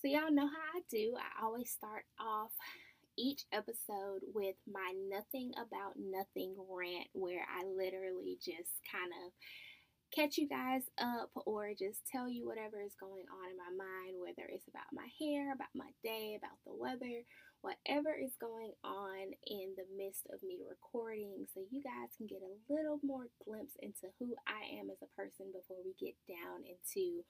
So, y'all know how I do. I always start off each episode with my nothing about nothing rant, where I literally just kind of catch you guys up or just tell you whatever is going on in my mind, whether it's about my hair, about my day, about the weather, whatever is going on in the midst of me recording, so you guys can get a little more glimpse into who I am as a person before we get down into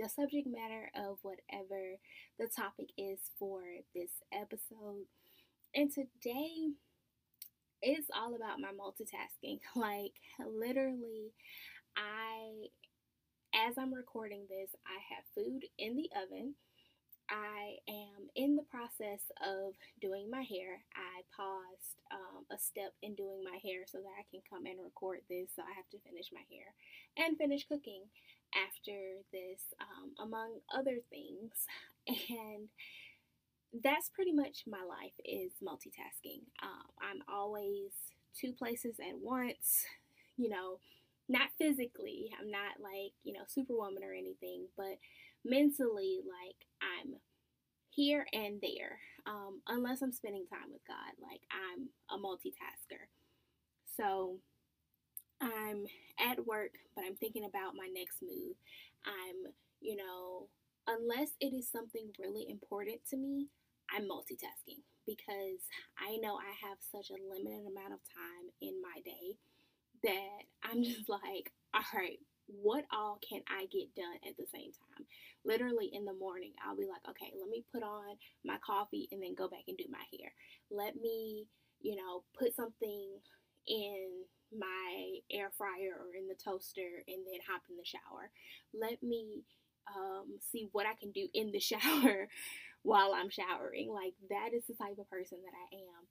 the subject matter of whatever the topic is for this episode. And today, it's all about my multitasking. Like, literally, I, as I'm recording this, I have food in the oven I am in the process of doing my hair. I paused um, a step in doing my hair so that I can come and record this. So I have to finish my hair and finish cooking after this, um, among other things. And that's pretty much my life is multitasking. Um, I'm always two places at once, you know, not physically. I'm not like, you know, superwoman or anything, but mentally, like I'm here and there, um, unless I'm spending time with God. Like I'm a multitasker. So I'm at work, but I'm thinking about my next move. I'm, you know, unless it is something really important to me, I'm multitasking because I know I have such a limited amount of time in my day that I'm just like, all right, what all can I get done at the same time? Literally in the morning, I'll be like, okay, let me put on my coffee and then go back and do my hair. Let me, you know, put something in my air fryer or in the toaster and then hop in the shower. Let me um, see what I can do in the shower while I'm showering. Like, that is the type of person that I am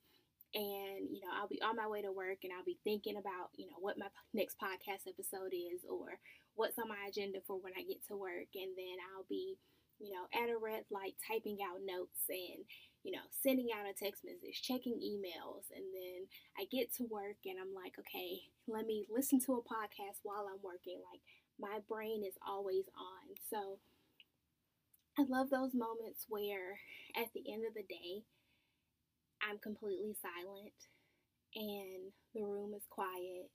and you know i'll be on my way to work and i'll be thinking about you know what my next podcast episode is or what's on my agenda for when i get to work and then i'll be you know at a red light typing out notes and you know sending out a text message checking emails and then i get to work and i'm like okay let me listen to a podcast while i'm working like my brain is always on so i love those moments where at the end of the day I'm completely silent and the room is quiet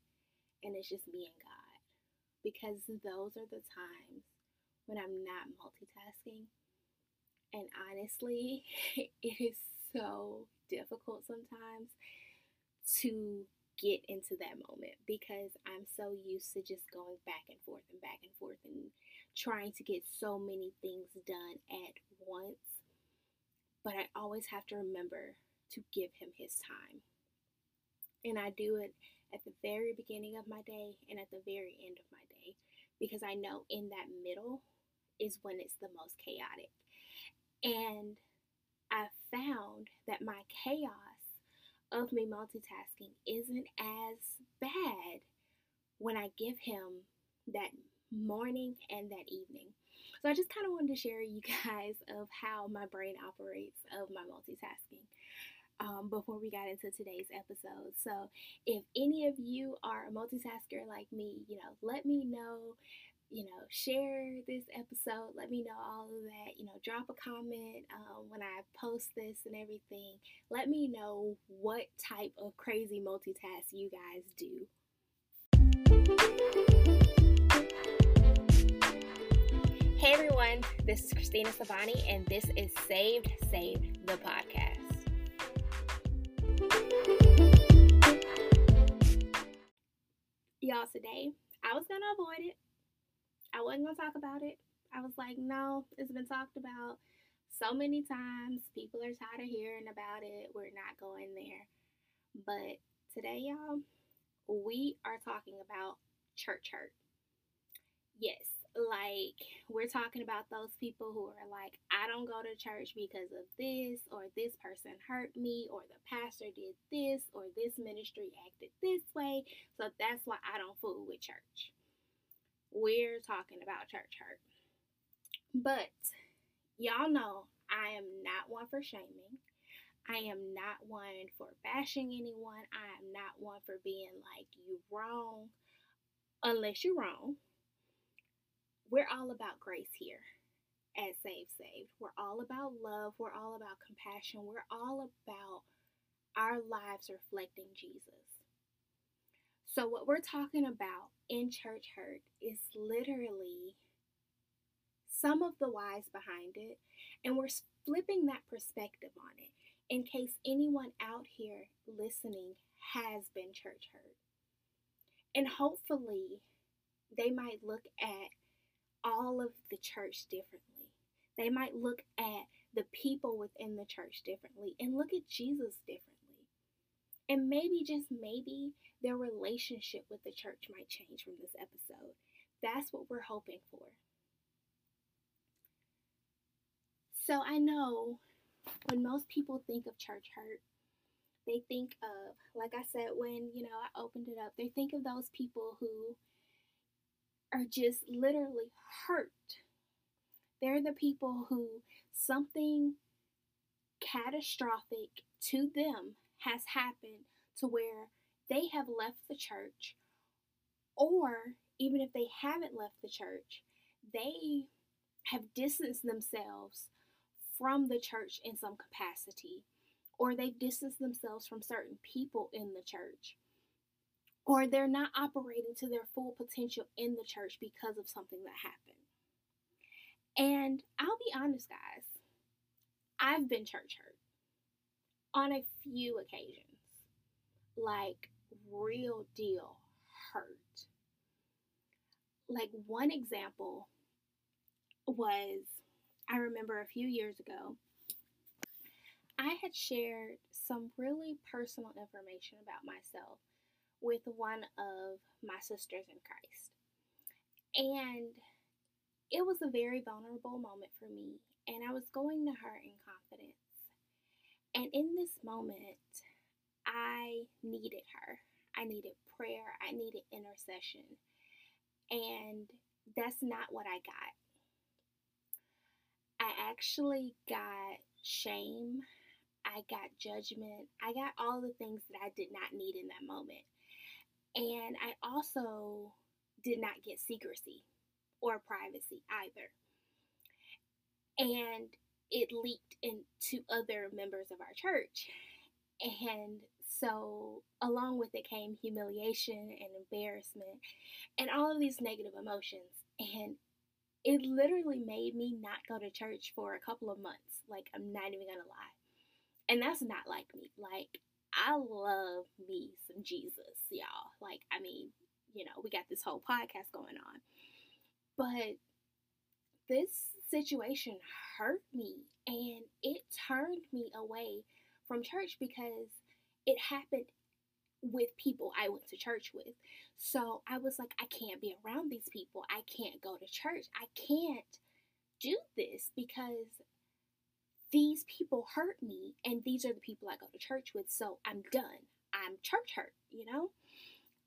and it's just me and God. Because those are the times when I'm not multitasking. And honestly, it is so difficult sometimes to get into that moment because I'm so used to just going back and forth and back and forth and trying to get so many things done at once. But I always have to remember to give him his time. And I do it at the very beginning of my day and at the very end of my day because I know in that middle is when it's the most chaotic. And I found that my chaos of me multitasking isn't as bad when I give him that morning and that evening. So I just kind of wanted to share you guys of how my brain operates of my multitasking um, before we got into today's episode. So, if any of you are a multitasker like me, you know, let me know. You know, share this episode. Let me know all of that. You know, drop a comment um, when I post this and everything. Let me know what type of crazy multitask you guys do. Hey everyone, this is Christina Savani, and this is Saved Saved the podcast. Y'all, today I was gonna avoid it. I wasn't gonna talk about it. I was like, no, it's been talked about so many times. People are tired of hearing about it. We're not going there. But today, y'all, we are talking about church hurt. Yes, like we're talking about those people who are like i don't go to church because of this or this person hurt me or the pastor did this or this ministry acted this way so that's why i don't fool with church we're talking about church hurt but y'all know i am not one for shaming I am not one for bashing anyone. I am not one for being like you wrong unless you're wrong we're all about grace here. at Save Saved. We're all about love, we're all about compassion, we're all about our lives reflecting Jesus. So, what we're talking about in Church Hurt is literally some of the whys behind it, and we're flipping that perspective on it in case anyone out here listening has been church hurt. And hopefully, they might look at all of the church differently. They might look at the people within the church differently and look at Jesus differently. And maybe, just maybe, their relationship with the church might change from this episode. That's what we're hoping for. So I know when most people think of church hurt, they think of, like I said, when, you know, I opened it up, they think of those people who are just literally hurt. They're the people who something catastrophic to them has happened to where they have left the church, or even if they haven't left the church, they have distanced themselves from the church in some capacity, or they've distanced themselves from certain people in the church, or they're not operating to their full potential in the church because of something that happened. And I'll be honest, guys, I've been church hurt on a few occasions. Like, real deal hurt. Like, one example was I remember a few years ago, I had shared some really personal information about myself with one of my sisters in Christ. And it was a very vulnerable moment for me, and I was going to her in confidence. And in this moment, I needed her. I needed prayer. I needed intercession. And that's not what I got. I actually got shame. I got judgment. I got all the things that I did not need in that moment. And I also did not get secrecy or privacy either. And it leaked into other members of our church. And so, along with it came humiliation and embarrassment and all of these negative emotions. And it literally made me not go to church for a couple of months. Like, I'm not even gonna lie. And that's not like me. Like, I love me some Jesus, y'all. Like, I mean, you know, we got this whole podcast going on. But this situation hurt me and it turned me away from church because it happened with people I went to church with. So I was like, I can't be around these people. I can't go to church. I can't do this because these people hurt me and these are the people I go to church with. So I'm done. I'm church hurt, you know?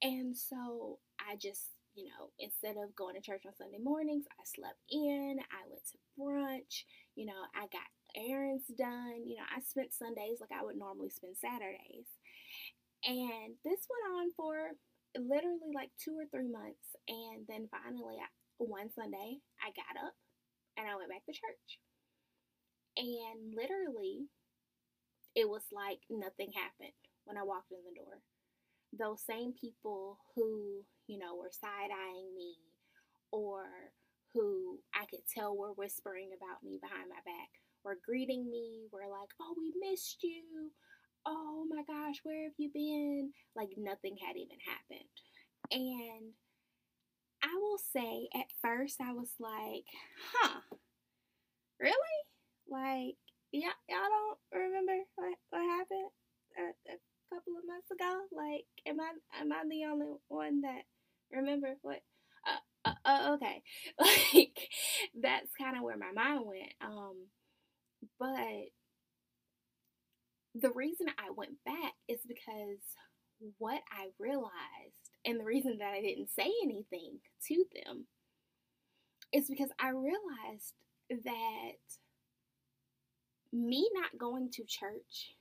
And so I just, you know, instead of going to church on Sunday mornings, I slept in, I went to brunch, you know, I got errands done, you know, I spent Sundays like I would normally spend Saturdays. And this went on for literally like two or three months. And then finally, one Sunday, I got up and I went back to church. And literally, it was like nothing happened when I walked in the door. Those same people who, you know, were side eyeing me or who I could tell were whispering about me behind my back were greeting me, were like, oh, we missed you oh my gosh, where have you been? Like nothing had even happened. And I will say at first I was like, huh, really? Like, yeah, y'all don't remember what, what happened a, a couple of months ago? Like, am I am I the only one that remember what? Uh, uh, uh okay, like that's kind of where my mind went. Um, but the reason I went back is because what I realized, and the reason that I didn't say anything to them, is because I realized that me not going to church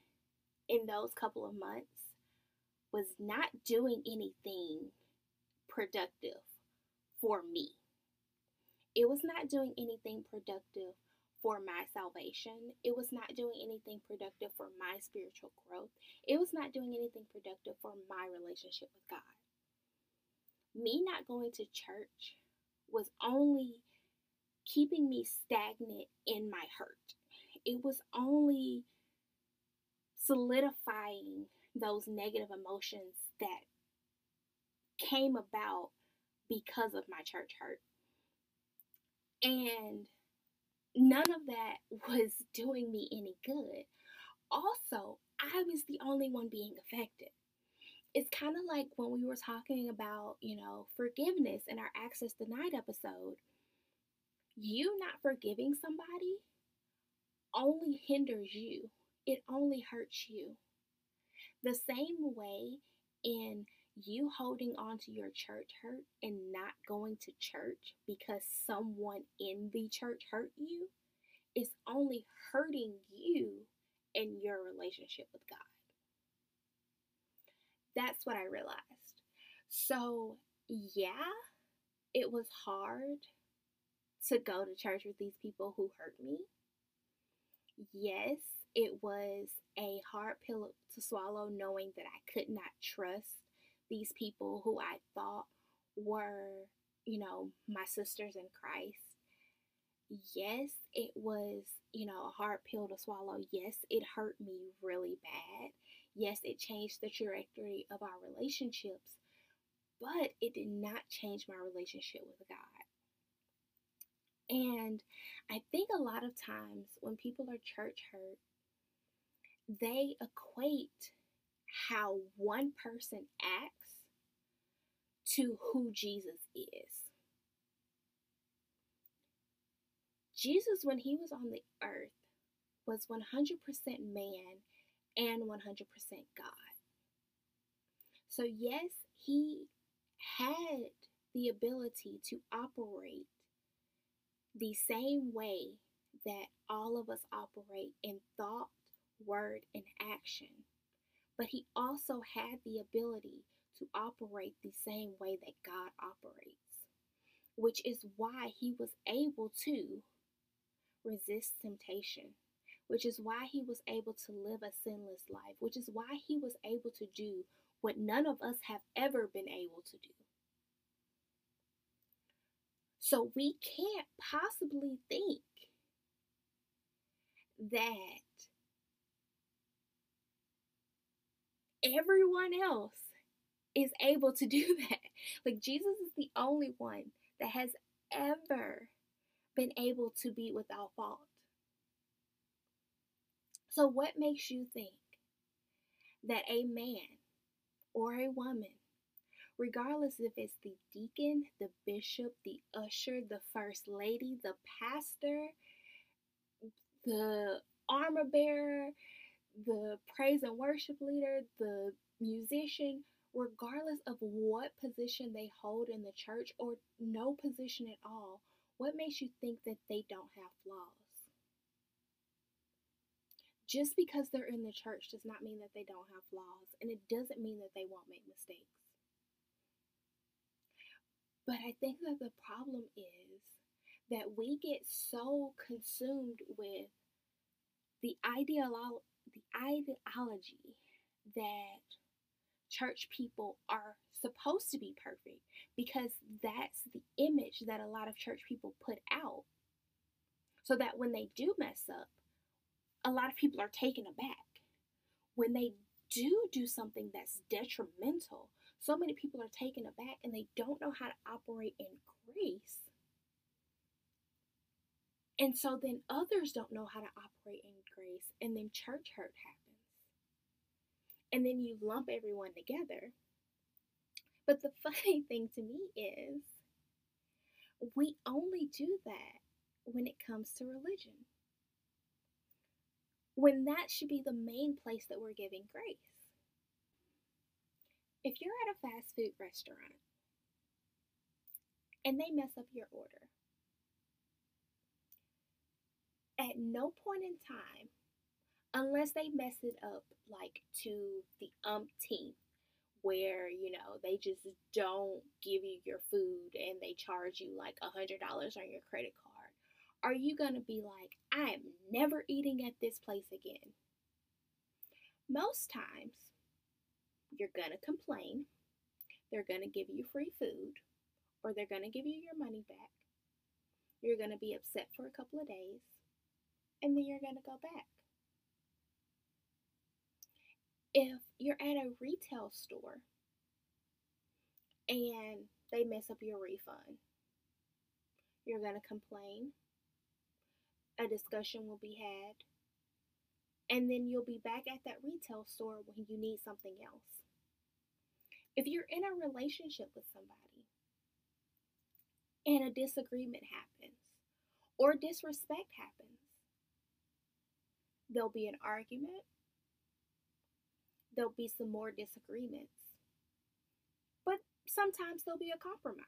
in those couple of months was not doing anything productive for me. It was not doing anything productive for my salvation. It was not doing anything productive for my spiritual growth. It was not doing anything productive for my relationship with God. Me not going to church was only keeping me stagnant in my hurt. It was only solidifying those negative emotions that came about because of my church hurt. And none of that was doing me any good. Also, I was the only one being affected. It's kind of like when we were talking about, you know, forgiveness in our Access Denied episode. You not forgiving somebody only hinders you, it only hurts you. The same way in you holding on to your church hurt and not going to church because someone in the church hurt you is only hurting you in your relationship with God. That's what I realized. So, yeah, it was hard to go to church with these people who hurt me. Yes, it was a hard pill to swallow knowing that I could not trust these people who I thought were, you know, my sisters in Christ. Yes, it was, you know, a hard pill to swallow. Yes, it hurt me really bad. Yes, it changed the trajectory of our relationships, but it did not change my relationship with God. And I think a lot of times when people are church hurt, they equate how one person acts to who Jesus is. Jesus, when he was on the earth, was 100% man and 100% God. So, yes, he had the ability to operate the same way that all of us operate in thought, word, and action. But he also had the ability to operate the same way that God operates, which is why he was able to resist temptation, which is why he was able to live a sinless life, which is why he was able to do what none of us have ever been able to do. So we can't possibly think that everyone else is able to do that. Like Jesus is the only one that has ever been able to be without fault. So, what makes you think that a man or a woman, regardless if it's the deacon, the bishop, the usher, the first lady, the pastor, the armor bearer, the praise and worship leader, the musician, regardless of what position they hold in the church or no position at all, what makes you think that they don't have flaws? Just because they're in the church does not mean that they don't have flaws, and it doesn't mean that they won't make mistakes. But I think that the problem is that we get so consumed with the ideolo- the ideology that church people are supposed to be perfect because that's the image that a lot of church people put out. So that when they do mess up, a lot of people are taken aback. When they do do something that's detrimental, so many people are taken aback and they don't know how to operate in grace. And so then others don't know how to operate in grace, and then church hurt happens. And then you lump everyone together but the funny thing to me is, we only do that when it comes to religion. When that should be the main place that we're giving grace. If you're at a fast food restaurant and they mess up your order, at no point in time, unless they mess it up like to the umpteenth where you know they just don't give you your food and they charge you like a hundred dollars on your credit card are you gonna be like I am never eating at this place again. Most times, you're to complain, they're to give you free food, or they're to give you your money back. You're to be upset for a couple of days, and then you're going to go back. If you're at a retail store and they mess up your refund, you're going to complain. A discussion will be had. And then you'll be back at that retail store when you need something else. If you're in a relationship with somebody and a disagreement happens or disrespect happens, there'll be an argument, there'll be some more disagreements, but sometimes there'll be a compromise.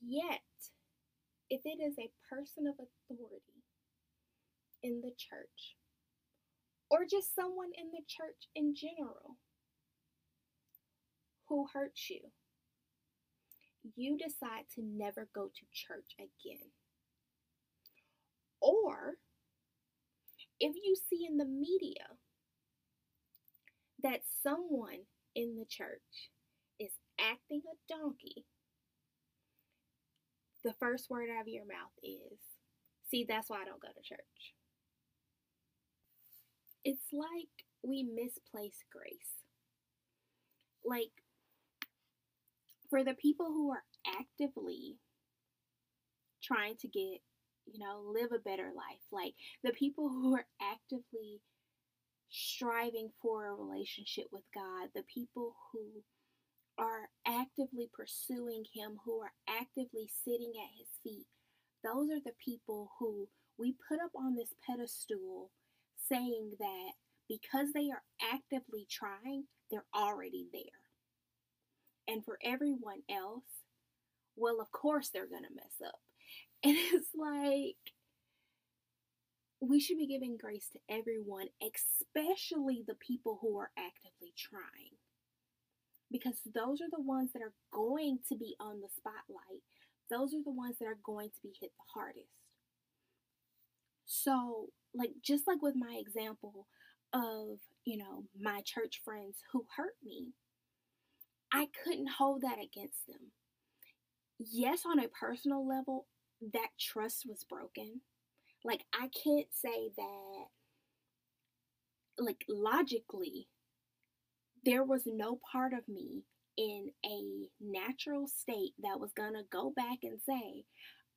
Yet, if it is a person of authority in the church, or just someone in the church in general who hurts you, you decide to never go to church again. Or if you see in the media that someone in the church is acting a donkey, the first word out of your mouth is, See, that's why I don't go to church. It's like we misplace grace. Like, for the people who are actively trying to get, you know, live a better life, like the people who are actively striving for a relationship with God, the people who are actively pursuing Him, who are actively sitting at His feet, those are the people who we put up on this pedestal saying that because they are actively trying, they're already there. And for everyone else, well, of course they're going to mess up. And it's like, we should be giving grace to everyone, especially the people who are actively trying. Because those are the ones that are going to be on the spotlight. Those are the ones that are going to be hit the hardest. So, like, just like with my example of, you know, my church friends who hurt me, I couldn't hold that against them. Yes, on a personal level, that trust was broken. Like, I can't say that, like, logically, there was no part of me in a natural state that was to go back and say,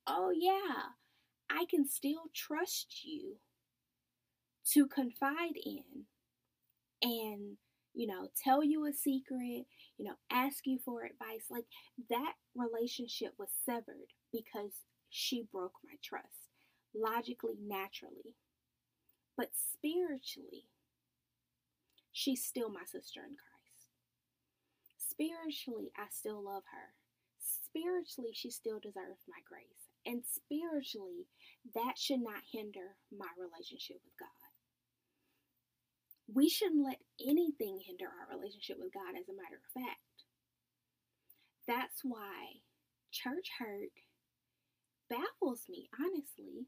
oh, yeah, I can still trust you to confide in and you know, tell you a secret, you know, ask you for advice. Like that relationship was severed because she broke my trust, logically, naturally. But spiritually, she's still my sister in Christ. Spiritually, I still love her. Spiritually, she still deserves my grace. And spiritually, that should not hinder my relationship with God we shouldn't let anything hinder our relationship with God, as a matter of fact. That's why church hurt baffles me, honestly,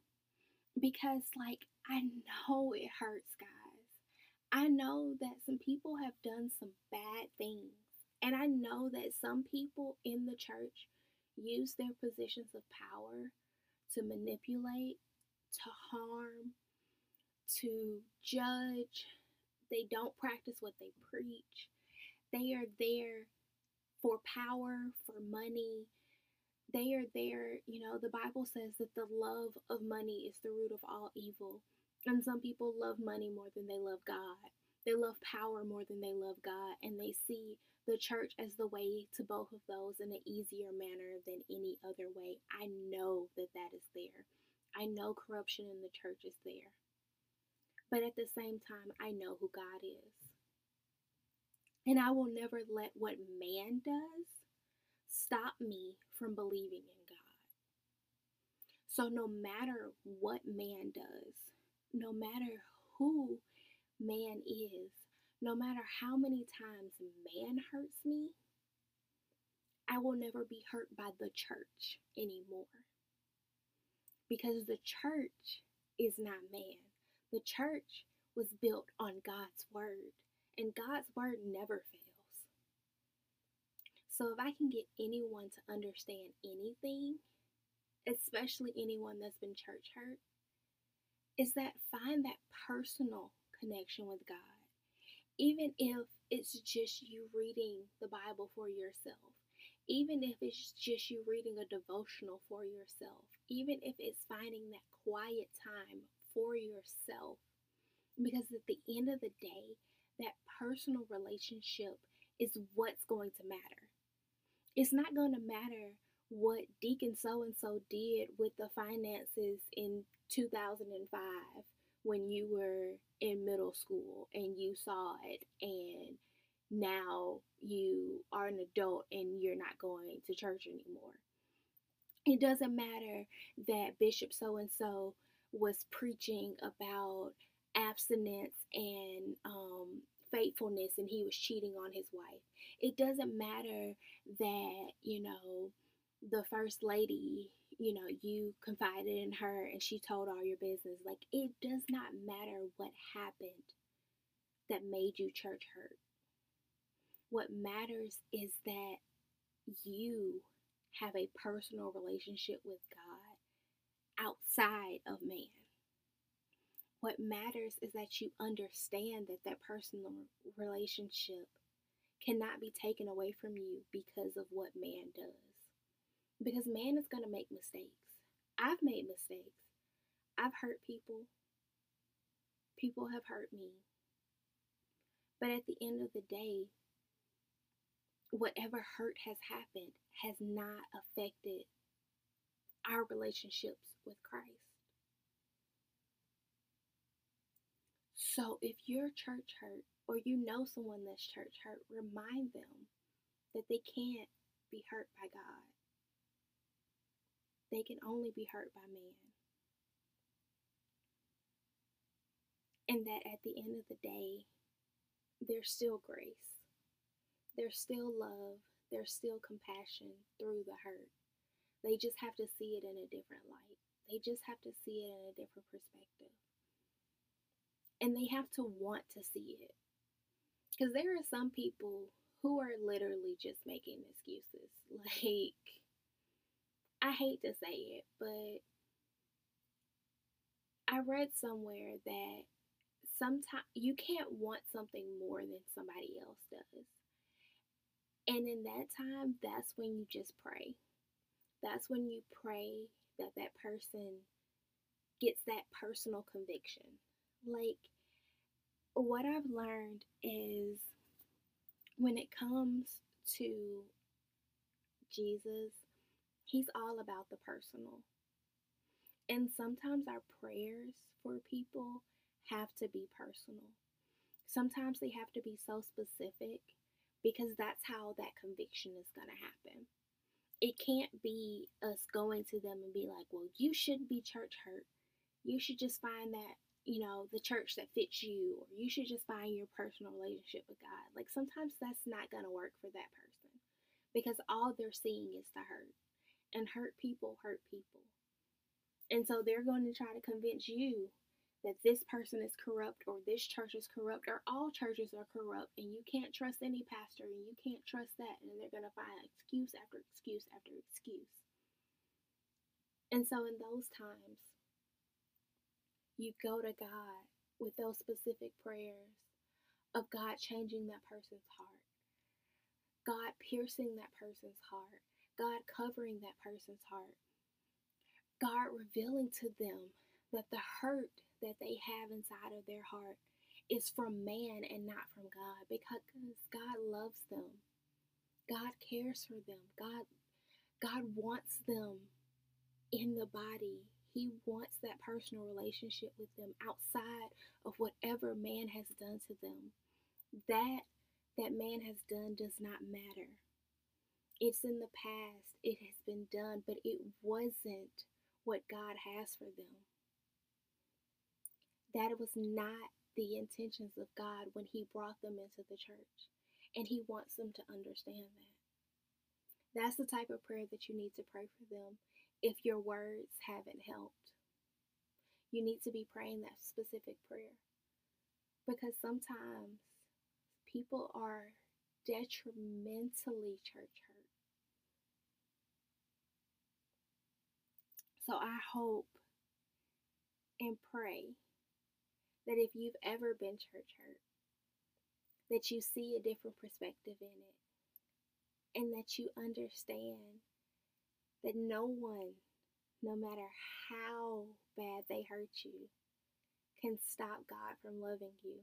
because, like, I know it hurts, guys. I know that some people have done some bad things, and I know that some people in the church use their positions of power to manipulate, to harm, to judge, they don't practice what they preach. They are there for power, for money. They are there, you know, the Bible says that the love of money is the root of all evil. And some people love money more than they love God. They love power more than they love God. And they see the church as the way to both of those in an easier manner than any other way. I know that that is there. I know corruption in the church is there. But at the same time, I know who God is. And I will never let what man does stop me from believing in God. So, no matter what man does, no matter who man is, no matter how many times man hurts me, I will never be hurt by the church anymore. because the church is not man. The church was built on God's word, and God's word never fails. So if I can get anyone to understand anything, especially anyone that's been church hurt, is that find that personal connection with God. Even if it's just you reading the Bible for yourself, even if it's just you reading a devotional for yourself, even if it's finding that quiet time for yourself. Because at the end of the day, that personal relationship is what's going to matter. It's not going to matter what Deacon so and so did with the finances in 2005 when you were in middle school and you saw it and now you are an adult and you're not going to church anymore. It doesn't matter that Bishop so and so was preaching about abstinence and um, faithfulness and he was cheating on his wife. It doesn't matter that, you know, the first lady, you know, you confided in her and she told all your business. Like, it does not matter what happened that made you church hurt. What matters is that you have a personal relationship with God outside of man. What matters is that you understand that that personal relationship cannot be taken away from you because of what man does. Because man is going to make mistakes. I've made mistakes. I've hurt people. People have hurt me. But at the end of the day, whatever hurt has happened has not affected our relationships with Christ. So if you're church hurt or you know someone that's church hurt, remind them that they can't be hurt by God. They can only be hurt by man. And that at the end of the day, there's still grace there's still love, there's still compassion through the hurt. They just have to see it in a different light. They just have to see it in a different perspective. And they have to want to see it. Because there are some people who are literally just making excuses. Like, I hate to say it, but I read somewhere that sometimes you can't want something more than somebody else does. And in that time, that's when you just pray. That's when you pray that that person gets that personal conviction. Like, what I've learned is when it comes to Jesus, he's all about the personal. And sometimes our prayers for people have to be personal. Sometimes they have to be so specific because that's how that conviction is going to happen. It can't be us going to them and be like, well, you shouldn't be church hurt. You should just find that, you know, the church that fits you, or you should just find your personal relationship with God. Like sometimes that's not going to work for that person because all they're seeing is the hurt. And hurt people hurt people. And so they're going to try to convince you that this person is corrupt or this church is corrupt or all churches are corrupt and you can't trust any pastor and you can't trust that and they're going to find excuse after excuse after excuse. And so in those times, you go to God with those specific prayers of God changing that person's heart, God piercing that person's heart, God covering that person's heart, God revealing to them that the hurt that they have inside of their heart is from man and not from God because God loves them. God cares for them. God God wants them in the body. He wants that personal relationship with them outside of whatever man has done to them. That that man has done does not matter. It's in the past. It has been done, but it wasn't what God has for them. That was not the intentions of God when He brought them into the church. And He wants them to understand that. That's the type of prayer that you need to pray for them if your words haven't helped. You need to be praying that specific prayer because sometimes people are detrimentally church hurt. So I hope and pray that if you've ever been church hurt, that you see a different perspective in it and that you understand that no one, no matter how bad they hurt you, can stop God from loving you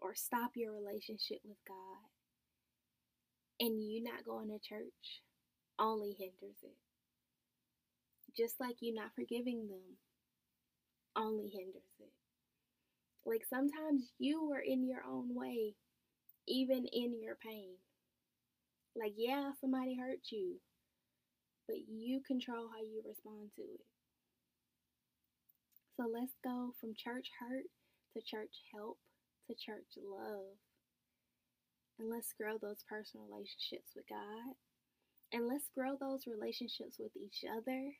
or stop your relationship with God. And you not going to church only hinders it. Just like you not forgiving them only hinders it. Like sometimes you were in your own way, even in your pain. Like, yeah, somebody hurt you, but you control how you respond to it. So let's go from church hurt to church help to church love. And let's grow those personal relationships with God. And let's grow those relationships with each other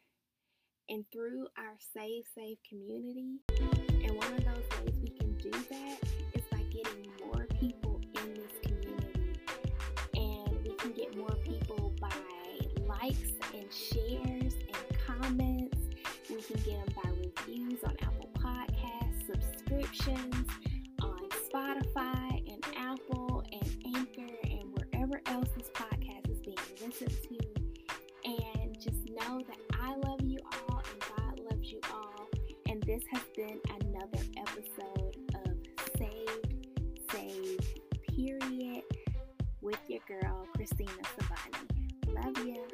and through our Save Safe community. And one of those ways we can do that subscriptions on Spotify and Apple and Anchor and wherever else this podcast is being listened to. And just know that I love you all and God loves you all. And this has been another episode of Saved, Saved, period, with your girl, Christina Savani. Love you.